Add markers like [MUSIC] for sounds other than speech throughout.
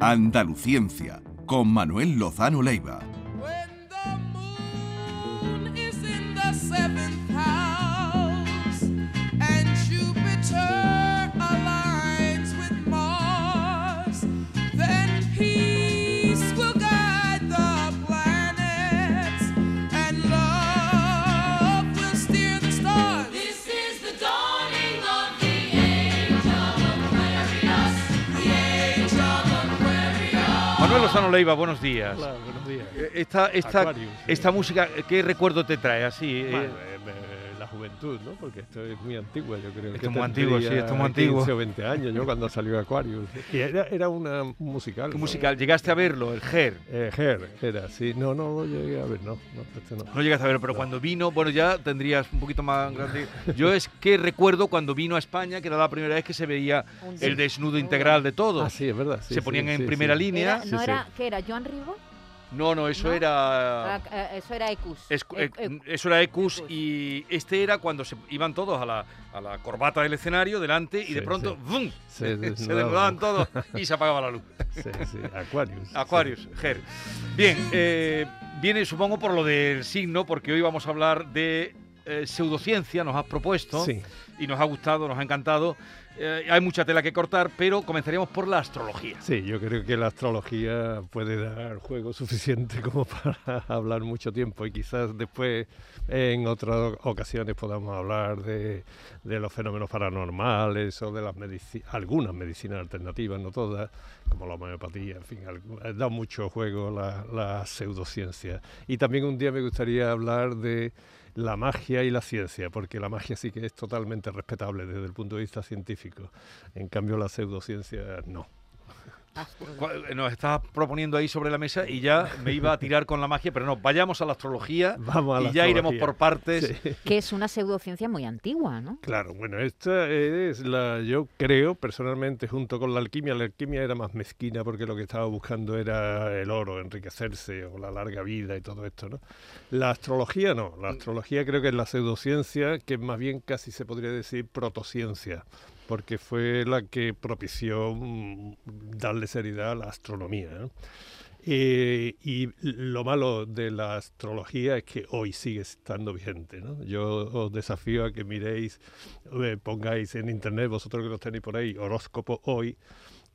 Andaluciencia, con Manuel Lozano Leiva. Manuel Lozano Leiva, buenos días. Claro, buenos días. Eh, Esta, esta, esta música, ¿qué recuerdo te trae así? eh? Juventud, ¿no? Porque esto es muy antiguo, yo creo. Esto que es muy antiguo, sí, esto es muy antiguo. 15 o 20 años, yo cuando salió Aquarius. Y era, era una un musical. ¿Qué ¿no? musical? ¿Llegaste a verlo, el GER? Eh, Her, era, sí. No, no lo llegué a ver, no. no, este no. No llegaste a verlo, pero cuando vino, bueno, ya tendrías un poquito más grande. Yo es que recuerdo cuando vino a España, que era la primera vez que se veía el desnudo integral de todos. Ah, sí, es verdad. sí, se sí, ponían en sí, primera sí. línea. Era- ¿No sí. era, qué era, Joan Rigo? No, no, eso ¿No? era... Ah, eh, eso era Ecus. Es- eh, eso era Ecus Ecus. y este era cuando se iban todos a la, a la corbata del escenario delante y Sí, de pronto sí. ¡vum! Se [LAUGHS] se desnudaban. desnudaban todos y se apagaba la luz. Sí, sí, Aquarius. [LAUGHS] Aquarius, Ger. Bien, eh, viene supongo por lo del signo, porque hoy vamos a hablar de eh, pseudociencia, nos has propuesto Sí. y nos ha gustado, nos ha encantado. Eh, hay mucha tela que cortar, pero comenzaríamos por la astrología. Sí, yo creo que la astrología puede dar juego suficiente [LAUGHS] como para hablar mucho tiempo y quizás después en otras ocasiones podamos hablar de, de los fenómenos paranormales o de las medici- algunas medicinas alternativas, no todas, como la homeopatía, en fin, eh, da mucho juego la, la pseudociencia. Y también un día me gustaría hablar de la magia y la ciencia, porque la magia sí que es totalmente respetable desde el punto de vista científico. En cambio, la pseudociencia no. Cu- Nos estás proponiendo ahí sobre la mesa y ya me iba a tirar con la magia, pero no, vayamos a la astrología Vamos a y ya iremos por partes. Sí. Que es una pseudociencia muy antigua, ¿no? Claro, bueno, esta es la, yo creo personalmente, junto con la alquimia, la alquimia era más mezquina porque lo que estaba buscando era el oro, enriquecerse o la larga vida y todo esto, ¿no? La astrología no, la astrología creo que es la pseudociencia, que más bien casi se podría decir protociencia, porque fue la que propició mm, darle seriedad a la astronomía, ¿no? Eh, y lo malo de la astrología es que hoy sigue estando vigente. ¿no? Yo os desafío a que miréis, eh, pongáis en internet, vosotros que los tenéis por ahí, horóscopo hoy,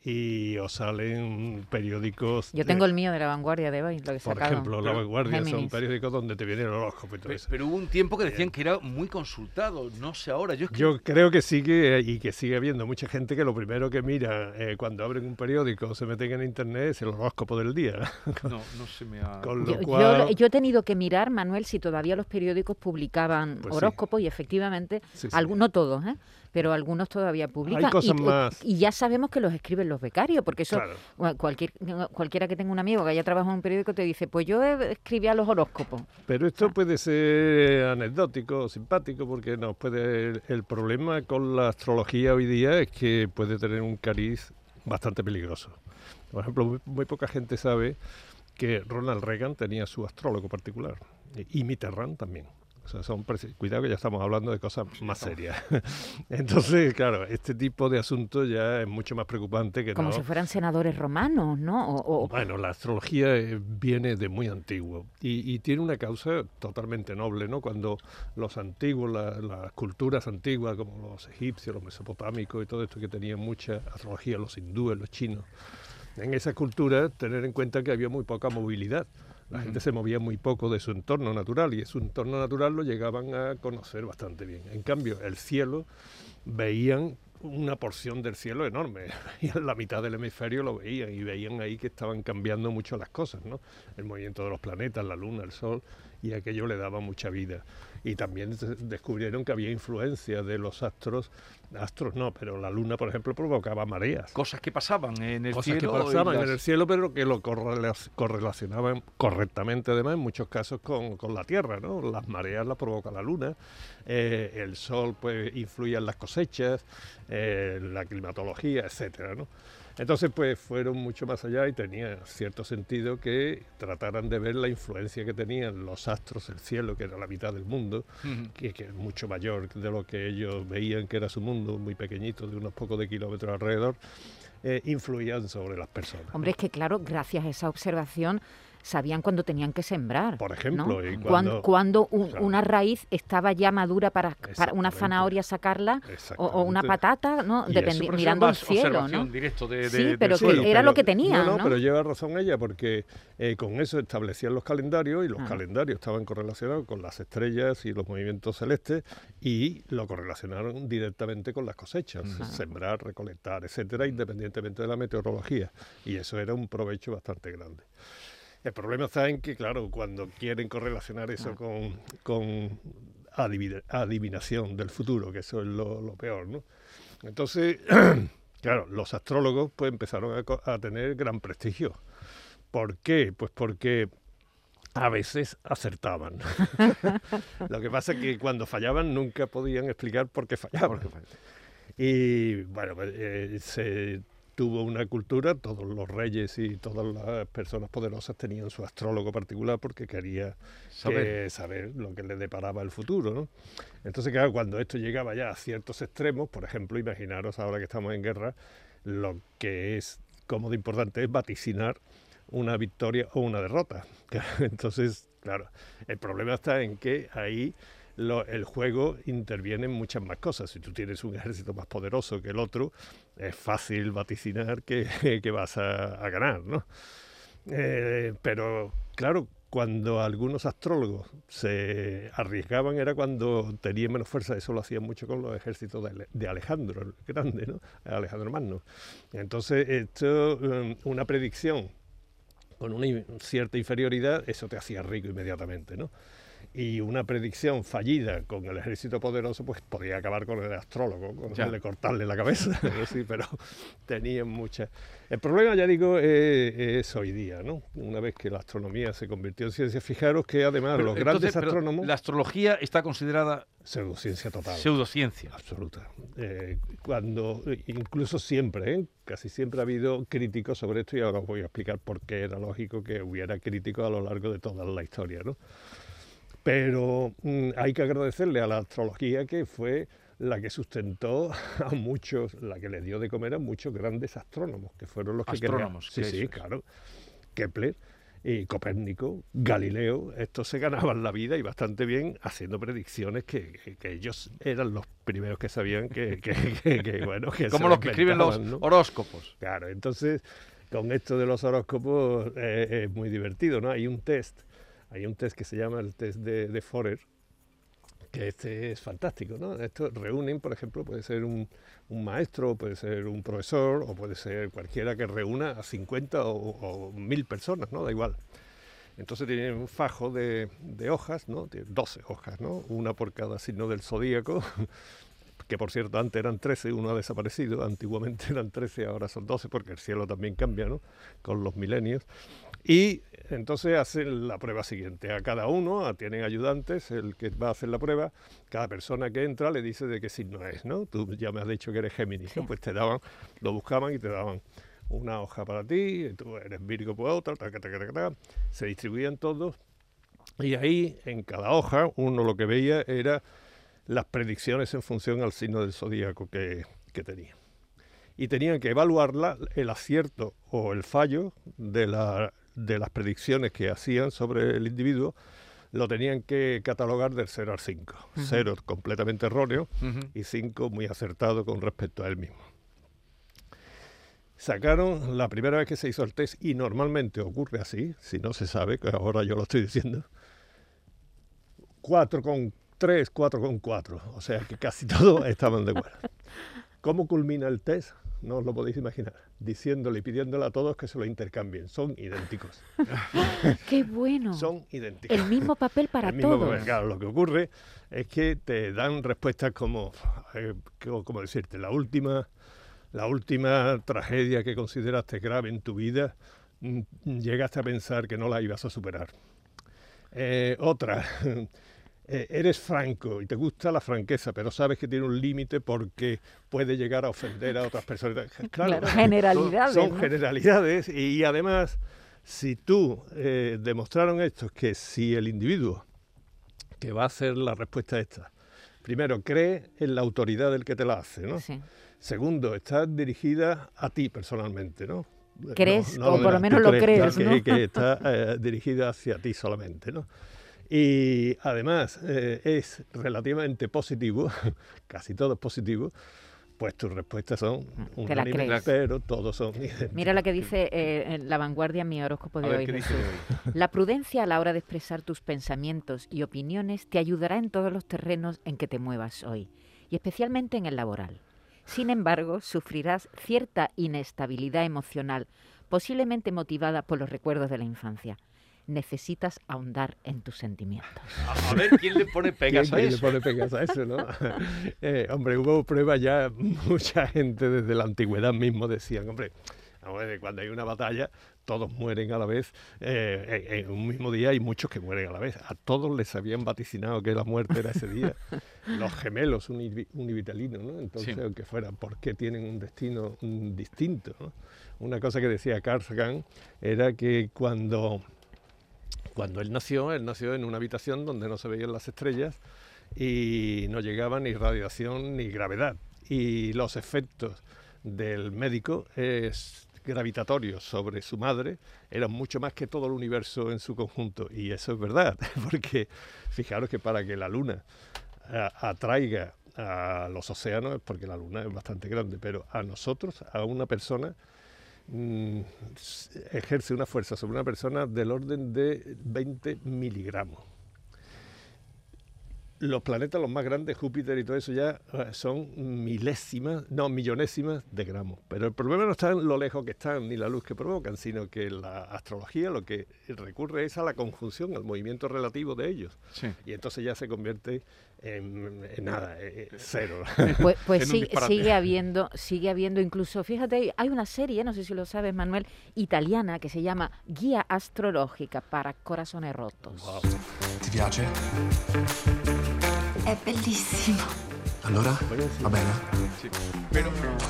y os salen periódicos. Yo de- tengo el mío de la vanguardia de hoy, lo que he Por sacado. ejemplo, La Vanguardia son Géminis. periódicos donde te viene el horóscopo y todo Pe- eso. Pero hubo un tiempo que decían que era muy consultado, no sé ahora. Yo es que Yo creo que sigue y que sigue habiendo mucha gente que lo primero que mira eh, cuando abren un periódico o se meten en internet es el horóscopo del día. [LAUGHS] no, no se me ha... Con Yo, lo yo- cual, yo he tenido que mirar, Manuel, si todavía los periódicos publicaban Pues sí. horóscopos y efectivamente, Sí, sí. algu- no todos, ¿eh? Pero algunos todavía publican. cosas y, más. y ya sabemos que los escriben los becarios, porque eso Claro. cualquier, cualquiera que tenga un amigo que haya trabajado en un periódico te dice, pues yo eh, escribía los horóscopos. Pero esto puede ser anecdótico o simpático porque nos puede el, el problema con la astrología hoy día es que puede tener un cariz bastante peligroso. Por ejemplo, muy, muy poca gente sabe que Ronald Reagan tenía su astrólogo particular y Mitterrand también. O sea, son cuidado que ya estamos hablando de cosas más serias. [LAUGHS] Entonces, claro, este tipo de asuntos ya es mucho más preocupante que Como no. si fueran senadores romanos, ¿no? O, o- Bueno, la astrología eh, viene de muy antiguo y, y tiene una causa totalmente noble, ¿no? Cuando los antiguos, la- las culturas antiguas, como los egipcios, los mesopotámicos y todo esto que tenían mucha astrología, los hindúes, los chinos, en esas culturas tener en cuenta que había muy poca movilidad. La gente se movía muy poco de su entorno natural y su entorno natural lo llegaban a conocer bastante bien. En cambio, el cielo veían una porción del cielo enorme [LAUGHS] y en la mitad del hemisferio lo veían y veían ahí que estaban cambiando mucho las cosas, ¿no? El movimiento de los planetas, la luna, el sol y aquello le daba mucha vida. Y también des- descubrieron que había influencia de los astros, astros no, pero la luna, por ejemplo, provocaba mareas. Cosas que pasaban en el Cosas que cielo. pasaban en las- el cielo, pero que lo correla- correlacionaban correctamente, además, en muchos casos con, con la Tierra, ¿no? Las mareas las provoca la Luna, eh, el Sol, pues, influye en las cosechas, eh, la climatología, etcétera, ¿no? Entonces, pues fueron mucho más allá y tenía cierto sentido que trataran de ver la influencia que tenían los astros, el cielo, que era la mitad del mundo, Que es mucho mayor de lo que ellos veían que era su mundo, muy pequeñito, de unos pocos de kilómetros alrededor, eh, influían sobre las personas. Hombre, es que claro, gracias a esa observación sabían cuándo tenían que sembrar. Por ¿no? ejemplo, y Cuan- cuando- cuando un- Claro. una raíz estaba ya madura para, para una zanahoria sacarla o, o una patata, ¿no? Dependi- mirando más cielo, observación ¿no? directo de, Sí, de- pero que era lo que tenía, No, no, ¿no? pero lleva razón ella, porque eh, con eso establecían los calendarios y los Ah. calendarios estaban correlacionados con las estrellas y los movimientos celestes y lo correlacionaron directamente con las cosechas, sembrar, recolectar, etcétera, independientemente de la meteorología. Y eso era un provecho bastante grande. El problema está en que, claro, cuando quieren correlacionar eso Ah. con, con adivina- adivinación del futuro, que eso es lo, lo peor, ¿no? Entonces, [CLEARS THROAT] claro, los astrólogos pues empezaron a tener gran prestigio. ¿Por qué? Pues porque a veces acertaban. [LAUGHS] Lo que pasa es que cuando fallaban nunca podían explicar por qué fallaban. Y bueno, pues, eh, se tuvo una cultura, todos los reyes y todas las personas poderosas tenían su astrólogo particular porque quería Saber. que- saber lo que le deparaba el futuro. ¿no? Entonces, claro, cuando esto llegaba ya a ciertos extremos, por ejemplo, imaginaros ahora que estamos en guerra, lo que es como de importante es vaticinar una victoria o una derrota. [LAUGHS] Entonces, claro, el problema está en que ahí lo- el juego interviene en muchas más cosas. Si tú tienes un ejército más poderoso que el otro, es fácil vaticinar que, [LAUGHS] que vas a, a ganar, ¿no? Eh, pero, claro, cuando algunos astrólogos se arriesgaban era cuando tenían menos fuerza. Eso lo hacían mucho con los ejércitos de, Ale- de Alejandro el Grande, ¿no? Alejandro Magno. Entonces, esto, um, una predicción con una cierta inferioridad, eso te hacía rico inmediatamente, ¿no? Y una predicción fallida con el ejército poderoso, pues podía acabar con el astrólogo, con Ya. de cortarle la cabeza, [LAUGHS] ¿no? sí, pero [LAUGHS] tenían muchas... El problema, ya digo, eh, es hoy día, ¿no? Una vez que la astronomía se convirtió en ciencia, fijaros que además Pero los entonces, grandes pero astrónomos... La astrología está considerada Pseudociencia total. pseudociencia. Absoluta. Eh, cuando, incluso siempre, ¿eh? casi siempre ha habido críticos sobre esto y ahora os voy a explicar por qué era lógico que hubiera críticos a lo largo de toda la historia. ¿no? Pero mm, hay que agradecerle a la astrología que fue la que sustentó a muchos, la que le dio de comer a muchos grandes astrónomos, que fueron los que Astrónomos, Sí, que sí, es. claro. Kepler y Copérnico, Galileo, estos se ganaban la vida y bastante bien haciendo predicciones que, que- que ellos eran los primeros que sabían que, bueno, que [LAUGHS] Como lo los que escriben los horóscopos. Claro, entonces con esto de los horóscopos eh, es muy divertido, ¿no? Hay un test, hay un test que se llama el test de, de Forer, que este es fantástico, ¿no? Esto reúnen, por ejemplo, puede ser un, un maestro, puede ser un profesor, o puede ser cualquiera que reúna a 50 o, 1000 personas, ¿no? Da igual. Entonces tienen un fajo de, de hojas, ¿no? Tienen 12 hojas, ¿no? Una por cada signo del zodíaco, que por cierto antes eran 13, uno ha desaparecido, antiguamente [LAUGHS] eran 13, ahora son 12 porque el cielo también cambia, ¿no? Con los milenios. Y entonces hacen la prueba siguiente. A cada uno a- tienen ayudantes, el que va a hacer la prueba, cada persona que entra le dice de qué signo es, ¿no? Tú ya me has dicho que eres Géminis, ¿no? Pues te daban, lo buscaban y te daban una hoja para ti, tú eres Virgo por otra, taca, taca, taca, taca. se distribuían todos y ahí en cada hoja uno lo que veía era las predicciones en función al signo del zodíaco que, que tenía. Y tenían que evaluarla, el acierto o el fallo de, la- de las predicciones que hacían sobre el individuo, lo tenían que catalogar del 0 al 5. 0 completamente erróneo y 5 muy acertado con respecto a él mismo. Sacaron la primera vez que se hizo el test y normalmente ocurre así, si no se sabe, que ahora yo lo estoy diciendo, 4 con 3, 4 con 4, o sea que casi [LAUGHS] todos estaban de acuerdo. ¿Cómo culmina el test? No os lo podéis imaginar, diciéndole y pidiéndole a todos que se lo intercambien, son idénticos, [LAUGHS] ¡Qué bueno! son idénticos. El mismo papel para [LAUGHS] El mismo todos. papel. Claro, lo que ocurre es que te dan respuestas como, eh, como como decirte, la última, la última tragedia que consideraste grave en tu vida, mm, llegaste a pensar que no la ibas a superar. Eh, otra, eh, eres franco y te gusta la franqueza, pero sabes que tiene un límite porque puede llegar a ofender a otras personas. [LAUGHS] Claro, Claro, generalidades, Son generalidades y, además, si tú eh, demostraron esto, que si el individuo que va a hacer la respuesta esta, primero cree en la autoridad del que te la hace, ¿no? Sí. Segundo, está dirigida a ti personalmente, ¿no? Crees, No- no o por lo menos lo crees, crees, que, ¿no? que [LAUGHS] está eh, dirigida hacia ti solamente, ¿no? Y además eh, es relativamente positivo, [LAUGHS] casi todo es positivo, pues tus respuestas son unánimes, crees. pero todos son. Mira lo que dice eh, en La Vanguardia, mi horóscopo de A ver, hoy, ¿qué dice Jesús. de hoy? [LAUGHS] La prudencia a la hora de expresar tus pensamientos y opiniones te ayudará en todos los terrenos en que te muevas hoy, y especialmente en el laboral. Sin embargo, sufrirás cierta inestabilidad emocional, posiblemente motivada por los recuerdos de la infancia. Necesitas ahondar en tus sentimientos. A, ver, ¿quién le pone [LAUGHS] pegas a ¿Quién le eso? pone pegas a eso, no? [LAUGHS] Eh, hombre, hubo pruebas ya, [LAUGHS] mucha gente desde la antigüedad mismo decían, hombre, cuando hay una batalla, todos mueren a la vez, eh, en, en un mismo día hay muchos que mueren a la vez. A todos les habían vaticinado que la muerte era ese día. Los gemelos univi- univitalinos, ¿no? Entonces, Sí. aunque fueran, ¿por qué tienen un destino mm, distinto? ¿no? Una cosa que decía Carl Sagan era que cuando cuando él nació, él nació en una habitación donde no se veían las estrellas y no llegaba ni radiación ni gravedad. Y los efectos del médico es gravitatorios sobre su madre eran mucho más que todo el universo en su conjunto. Y eso es verdad, [LAUGHS] porque fijaros que para que la luna atraiga a los océanos, es porque la luna es bastante grande, pero a nosotros, a una persona, mm, ejerce una fuerza sobre una persona del orden de 20 miligramos. Los planetas, los más grandes, Júpiter y todo eso ya eh, son milésimas, no, millonésimas de gramos. Pero el problema no está en lo lejos que están ni la luz que provocan, sino que la astrología lo que recurre es a la conjunción, al movimiento relativo de ellos. Sí. Y entonces ya se convierte nada, eh, eh, cero. [LAUGHS] Pues, pues sí- sigue habiendo, sigue habiendo incluso, fíjate, hay una serie, no sé si lo sabes, Manuel, italiana que se llama Guía Astrológica para Corazones Rotos. Wow. Ti piace? È bellissimo. Allora? Va bene? Sí.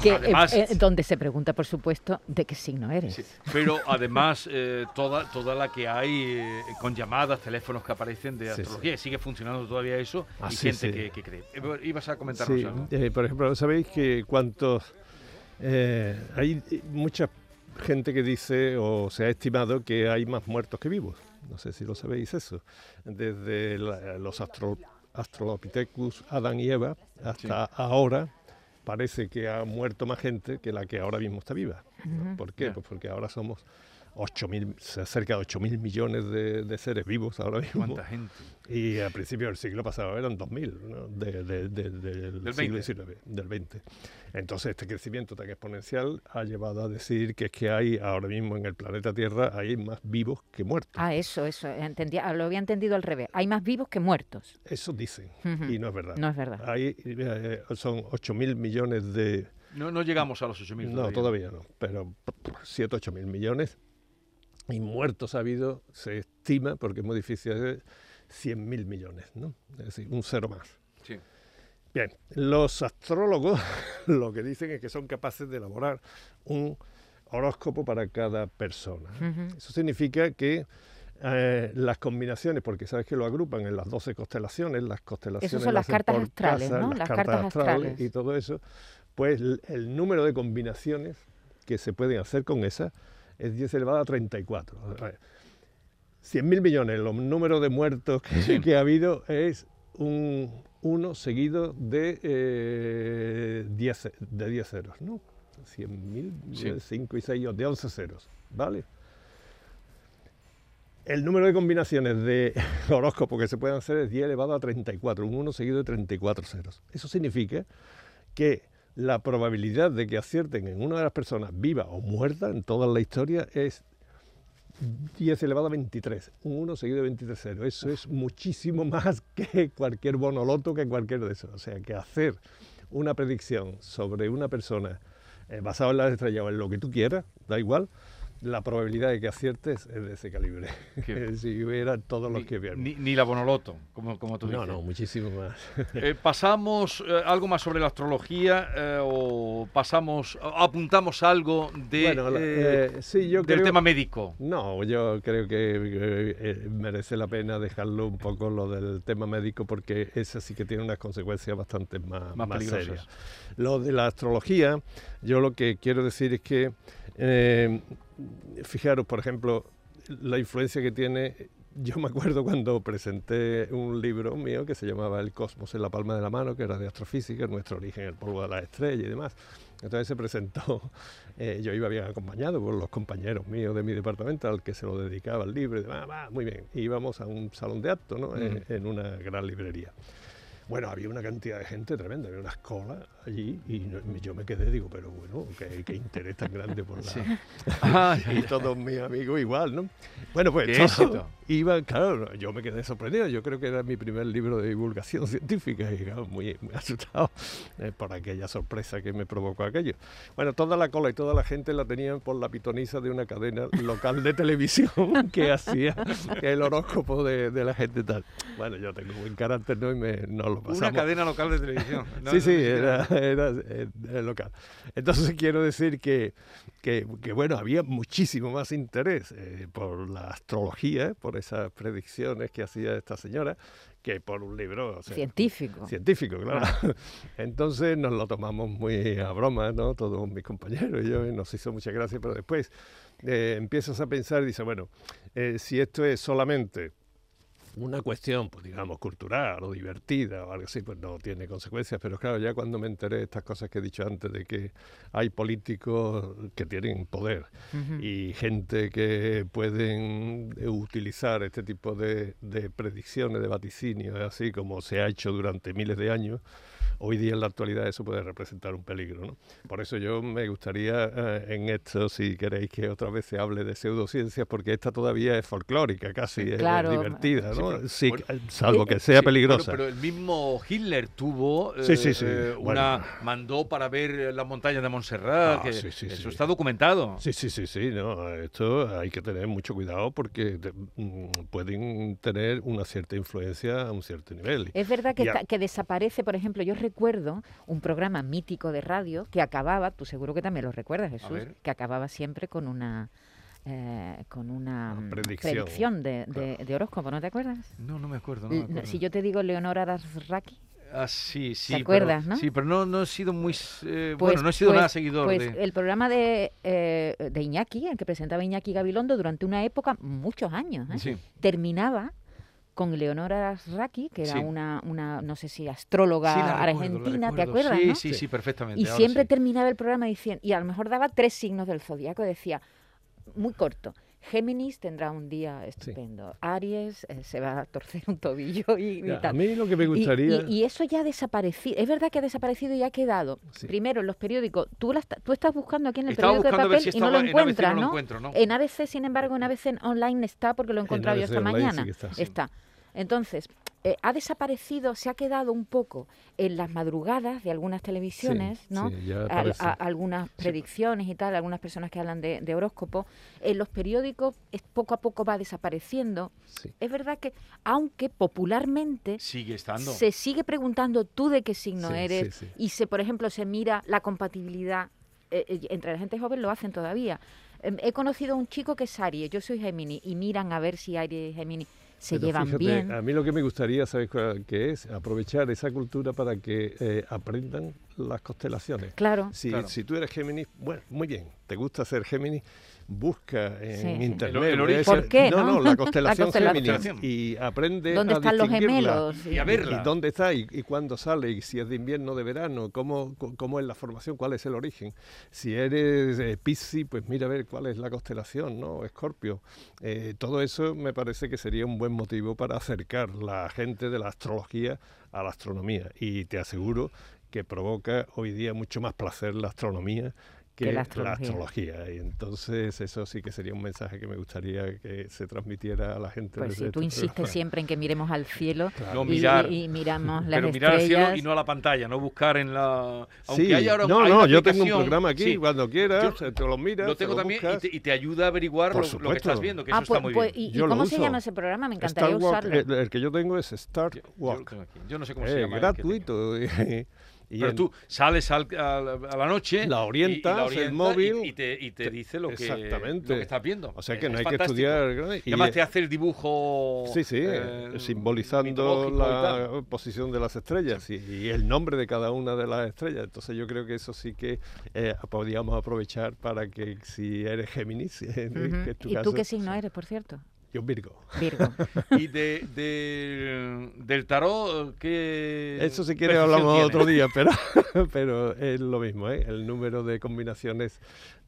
Que, eh, además, eh, donde se pregunta, por supuesto, de qué signo eres. sí, pero además eh, toda, toda la que hay eh, con llamadas, teléfonos que aparecen de Sí, sí. astrología, y sigue funcionando todavía eso, Ah, y sí, gente sí. Que, que cree. Eh, Ibas a comentarnos Sí, algo. eh, por ejemplo, ¿sabéis que cuántos... eh, hay eh, mucha gente que dice, o se ha estimado, que hay más muertos que vivos. No sé si lo sabéis eso. Desde la- los astro, Australopithecus, Adán y Eva, hasta ahora, parece que ha muerto más gente que la que ahora mismo está viva. ¿Por qué? Pues porque ahora somos 8.000, se cerca de 8.000 millones de, de seres vivos ahora mismo. ¿Cuánta gente? Y a principios del siglo pasado eran 2.000, ¿no? de- de- de- del Del siglo 20. XIX, del 20. Entonces este crecimiento tan exponencial ha llevado a decir que es que hay ahora mismo en el planeta Tierra hay más vivos que muertos. Ah, eso, eso, entendía, lo había entendido al revés. Hay más vivos que muertos. Eso dicen, Ujú. y no es verdad. No es verdad. Hay, eh, son 8.000 millones de... No, no llegamos a los 8.000 No, todavía no, pero 7, 8 mil millones. Y muertos ha habido, se estima, porque es muy difícil, hacer, 100 mil millones, ¿no? Es decir, un cero más. Sí. Bien, los astrólogos [LAUGHS] lo que dicen es que son capaces de elaborar un horóscopo para cada persona. Eso significa que eh, las combinaciones, porque sabes que lo agrupan en las 12 constelaciones, las constelaciones son las cartas astrales, casa, ¿no? las, Las cartas, cartas astrales, astrales. y todo eso, pues el, el número de combinaciones que se pueden hacer con esa es 10 elevado a 34. A ver, 100.000 millones, los números de muertos que, Sí. que ha habido es un 1 seguido de, eh, 10, de 10 ceros, ¿no? 100.000, Sí. 5 y 6, de 11 ceros, ¿vale? El número de combinaciones de [LAUGHS] horóscopo que se pueden hacer es 10 elevado a 34, un 1 seguido de 34 ceros. Eso significa que la probabilidad de que acierten en una de las personas viva o muerta en toda la historia es 10 elevado a 23, un 1 seguido de 23 ceros. Eso es muchísimo más [LAUGHS] que cualquier bonoloto, que cualquier de esos. O sea, que hacer una predicción sobre una persona eh, basada en las estrellas o en lo que tú quieras, da igual, la probabilidad de que aciertes es de ese calibre. [LAUGHS] Si hubiera todos los que vieron. ni- ni la Bonoloto, como, como tú No, dices. no, muchísimo más. [LAUGHS] Eh, ¿Pasamos eh, algo más sobre la astrología eh, o pasamos, apuntamos algo de, Bueno, la- sí, yo del creo- tema médico? No, yo creo que merece la pena dejarlo un poco lo del tema médico porque ese sí que tiene unas consecuencias bastante más, Más serias. Lo de la astrología, yo lo que quiero decir es que, eh, fijaros, por ejemplo, la influencia que tiene. Yo me acuerdo cuando presenté un libro mío que se llamaba El cosmos en la palma de la mano, que era de astrofísica, nuestro origen en el polvo de las estrellas y demás. Entonces se presentó, [LAUGHS] eh, yo iba bien acompañado por los compañeros míos de mi departamento al que se lo dedicaba el libro y demás, "Va, muy bien. Íbamos a un salón de actos, ¿no? En una gran librería. Bueno, había una cantidad de gente tremenda, había unas colas allí y no- yo me quedé, digo, pero bueno, qué, qué interés tan grande por la... [LAUGHS] Y todos mis amigos igual, ¿no? Bueno, pues ¡Qué iban, claro, yo me quedé sorprendido, yo creo que era mi primer libro de divulgación [LAUGHS] científica y claro, muy, muy asustado eh, por aquella sorpresa que me provocó aquello. Bueno, toda la cola y toda la gente la tenían por la pitoniza de una cadena local de televisión [LAUGHS] que hacía el horóscopo de, de la gente tal. Bueno, yo tengo buen carácter, ¿no? Y me, nos lo pasamos. Una cadena local de televisión. [LAUGHS] No, sí, no sí, siquiera- era, era, eh, era local. Entonces quiero decir que, que, que, bueno, había muchísimo más interés eh, por la astrología, por esas predicciones que hacía esta señora, que por un libro o sea, Científico. científico, claro. [LAUGHS] Entonces nos lo tomamos muy a broma, ¿no? Todos mis compañeros y yo, y nos hizo mucha gracia, pero después eh, empiezas a pensar y dices, bueno, eh, si esto es solamente una cuestión, pues digamos, cultural o divertida o algo así, pues no tiene consecuencias. Pero claro, ya cuando me enteré de estas cosas que he dicho antes, de que hay políticos que tienen poder y gente que pueden utilizar este tipo de, de predicciones, de vaticinios, así como se ha hecho durante miles de años, hoy día en la actualidad eso puede representar un peligro. ¿no? Por eso yo me gustaría eh, en esto, si queréis que otra vez se hable de pseudociencias, porque esta todavía es folclórica, casi es claro. divertida, Sí, ¿no? pero- bueno, eh, salvo que sea Sí, bueno, peligrosa. pero el mismo Hitler tuvo Sí, sí, sí, eh, bueno. una mandó para ver las montañas de Montserrat, Ah, que sí, sí, eso sí. está documentado. Sí, sí, sí, sí, no, esto hay que tener mucho cuidado porque te- mm, pueden tener una cierta influencia a un cierto nivel. Es verdad que, está- que desaparece, por ejemplo, yo recuerdo un programa mítico de radio que acababa, tú seguro que también lo recuerdas, Jesús, que acababa siempre con una eh, con una Una mm, predicción, de, de- de horóscopo, ¿no te acuerdas? No, no me acuerdo. No me acuerdo. Si yo te digo Leonora Razraki, Ah, sí, sí. acuerdas, pero, no? Sí, pero no, no he sido muy... eh, Pues- bueno, no he sido pues- nada seguidor pues de... el programa de, eh, de Iñaki, el que presentaba Iñaki Gabilondo durante una época, muchos años, ¿eh? Sí. terminaba con Leonora Razraki, que era Sí. una, una, no sé si astróloga Sí, recuerdo, argentina, ¿te acuerdas? Sí, no? sí, sí, perfectamente. Y ahora siempre terminaba el programa diciendo, y a lo mejor daba tres signos del zodiaco, decía, muy corto. Géminis tendrá un día estupendo. Aries eh, se va a torcer un tobillo [LAUGHS] y, tal. a mí lo que me gustaría... Y, y eso ya ha desaparecido. Es verdad que ha desaparecido y ha quedado. Sí. Primero, en los periódicos. Tú, la tú estás buscando aquí en el Estaba periódico de papel si y no lo en encuentras, no lo ¿no? encuentro, ¿no? En ABC, sin embargo, en ABC online está porque lo he encontrado yo ABC esta sí mañana. que está, sí. Está. Entonces, eh, ha desaparecido, se ha quedado un poco en las madrugadas de algunas televisiones, Sí, ¿no? sí, ya Al- aparece. a- algunas predicciones y tal, algunas personas que hablan de, de horóscopo. En los periódicos es, poco a poco va desapareciendo. Sí. Es verdad que, aunque popularmente Sigue estando. se sigue preguntando tú de qué signo Sí, eres sí, sí. y se, por ejemplo, se mira la compatibilidad eh, eh, entre la gente joven lo hacen todavía. Em, he conocido a un chico que es Aries, yo soy Gemini y miran a ver si Aries y Gemini se Pero llevan fíjate, bien. A mí lo que me gustaría, ¿sabes qué es? Aprovechar esa cultura para que eh, aprendan las constelaciones. Claro. Si, Claro. si tú eres Géminis, bueno, muy bien, te gusta ser Géminis, busca en Sí, sí. internet. El- origen. ¿Por qué, No, no? no, la constelación. [LAUGHS] Constelación. Y aprende ¿Dónde a están los distinguirla. gemelos? Y a verla. ¿Y dónde está? ¿Y, y cuándo sale? ¿Y si es de invierno o de verano? ¿Cómo, ¿Cómo es la formación? ¿Cuál es el origen? Si eres eh, Piscis, pues mira a ver cuál es la constelación, ¿no? Escorpio. Eh, todo eso me parece que sería un buen motivo para acercar la gente de la astrología a la astronomía. Y te aseguro que provoca hoy día mucho más placer la astronomía Que la astrología. astrología. Y entonces eso sí que sería un mensaje que me gustaría que se transmitiera a la gente. Pues si tú este insistes programa. siempre en que miremos al cielo No, y, mirar. y- y miramos [LAUGHS] las Pero mirar al cielo y no a la pantalla, no buscar en la... Aunque Sí, hay ahora no, hay no, yo tengo un programa aquí, sí, cuando quieras, Yo te lo miras, lo te tengo también y te, y te ayuda a averiguar lo, lo que estás viendo, que Ah, eso pues, está muy pues, bien. ¿y, y Yo lo cómo se uso. llama ese programa? Me Star encantaría Walk, usarlo. el, el que yo tengo es Star Yo- yo lo Walk. aquí. Yo no sé cómo se Eh, llama. que tengo. gratuito. [LAUGHS] y- Pero en- tú sales al- a, la- a la noche, La y- y orientas, el orientas móvil, y, y te, y te dice lo que, Exactamente. lo que estás viendo. O sea que Es- no es hay que estudiar. Y y- además te hace el dibujo. Sí, sí, eh, simbolizando y tal. la posición de las estrellas y, y el nombre de cada una de las estrellas. Entonces yo creo que eso sí que eh, podríamos aprovechar para que si eres Géminis, eh, [LAUGHS] Ujú. que es tu ¿Y caso, tú qué signo eres, por cierto? Yo Virgo. Virgo. [LAUGHS] Y de, de- del tarot, ¿qué. Eso si quieres percepción hablamos otro día, pero, [LAUGHS] pero es lo mismo, ¿eh? El número de combinaciones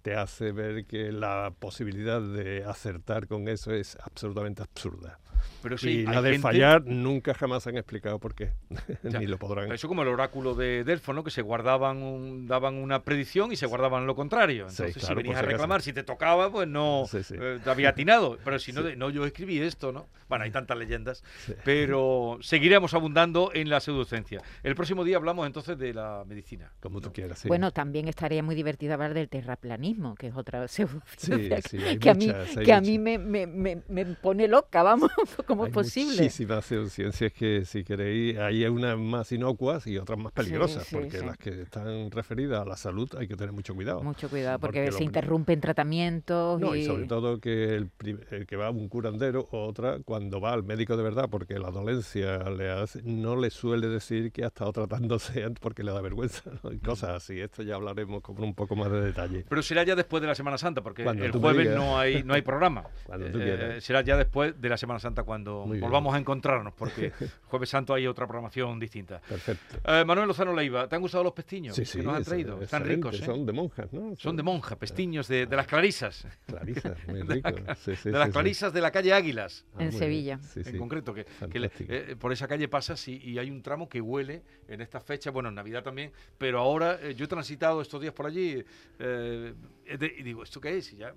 te hace ver que la posibilidad de acertar con eso es absolutamente absurda. Pero sí, y la de gente- fallar nunca jamás han explicado por qué, [LAUGHS] Ya, ni lo podrán. Eso como el oráculo de Delfo, ¿no? Que se guardaban, un- daban una predicción y se guardaban lo contrario. Sí, Entonces, si claro, por venías si a reclamar, si te tocaba, pues no Sí, sí. eh, te había atinado. [LAUGHS] Pero si no, Sí. de- no, yo escribí esto, ¿no? Bueno, hay tantas leyendas. Sí. Pero seguiremos abundando en la pseudociencia. El próximo día hablamos entonces de la medicina. Como tú quieras, sí. Bueno, también estaría muy divertido hablar del terraplanismo, que es otra [LAUGHS] pseudociencia Sí, sí, que, a mí, muchas, que a mí muchas. me, me, me, me pone loca, [LAUGHS] vamos, ¿cómo Hay es posible? muchísimas pseudociencias que, si queréis, hay unas más inocuas y otras más peligrosas, sí, porque sí. las que están referidas a la salud hay que tener mucho cuidado. Mucho cuidado, porque, se interrumpen tratamientos No, y... y sobre todo que el, el que va a un curandero o otra, cuando va al médico de verdad, porque la dolencia le hace, no le suele decir que ha estado tratándose [LAUGHS] antes porque le da vergüenza, ¿no? y cosas así. Esto ya hablaremos con un poco más de detalle. Pero será ya después de la Semana Santa, porque Cuando el jueves no hay, no hay programa. [LAUGHS] Cuando tú Eh, quieras. será ya después de la Semana Santa cuando Muy bien. volvamos a encontrarnos, porque [LAUGHS] Jueves Santo hay otra programación distinta. Perfecto. Eh, Manuel Lozano Leiva, ¿te han gustado los pestiños Sí, que sí, nos han es- traído? Están ricos, ¿eh? Son de monjas, ¿no? Son de monja, pestiños de, de las clarisas. Clarisas, muy [LAUGHS] De la- rico. Sí, sí, de las clarisas de la calle Águilas. Ah, En. Sevilla. Sí, en concreto, que, que le- eh, por esa calle pasas y, y hay un tramo que huele en esta fecha, bueno, en Navidad también, pero ahora eh, yo he transitado estos días por allí eh, y digo, ¿esto qué es? Y ya,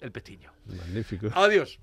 el pestiño. Magnífico. Adiós.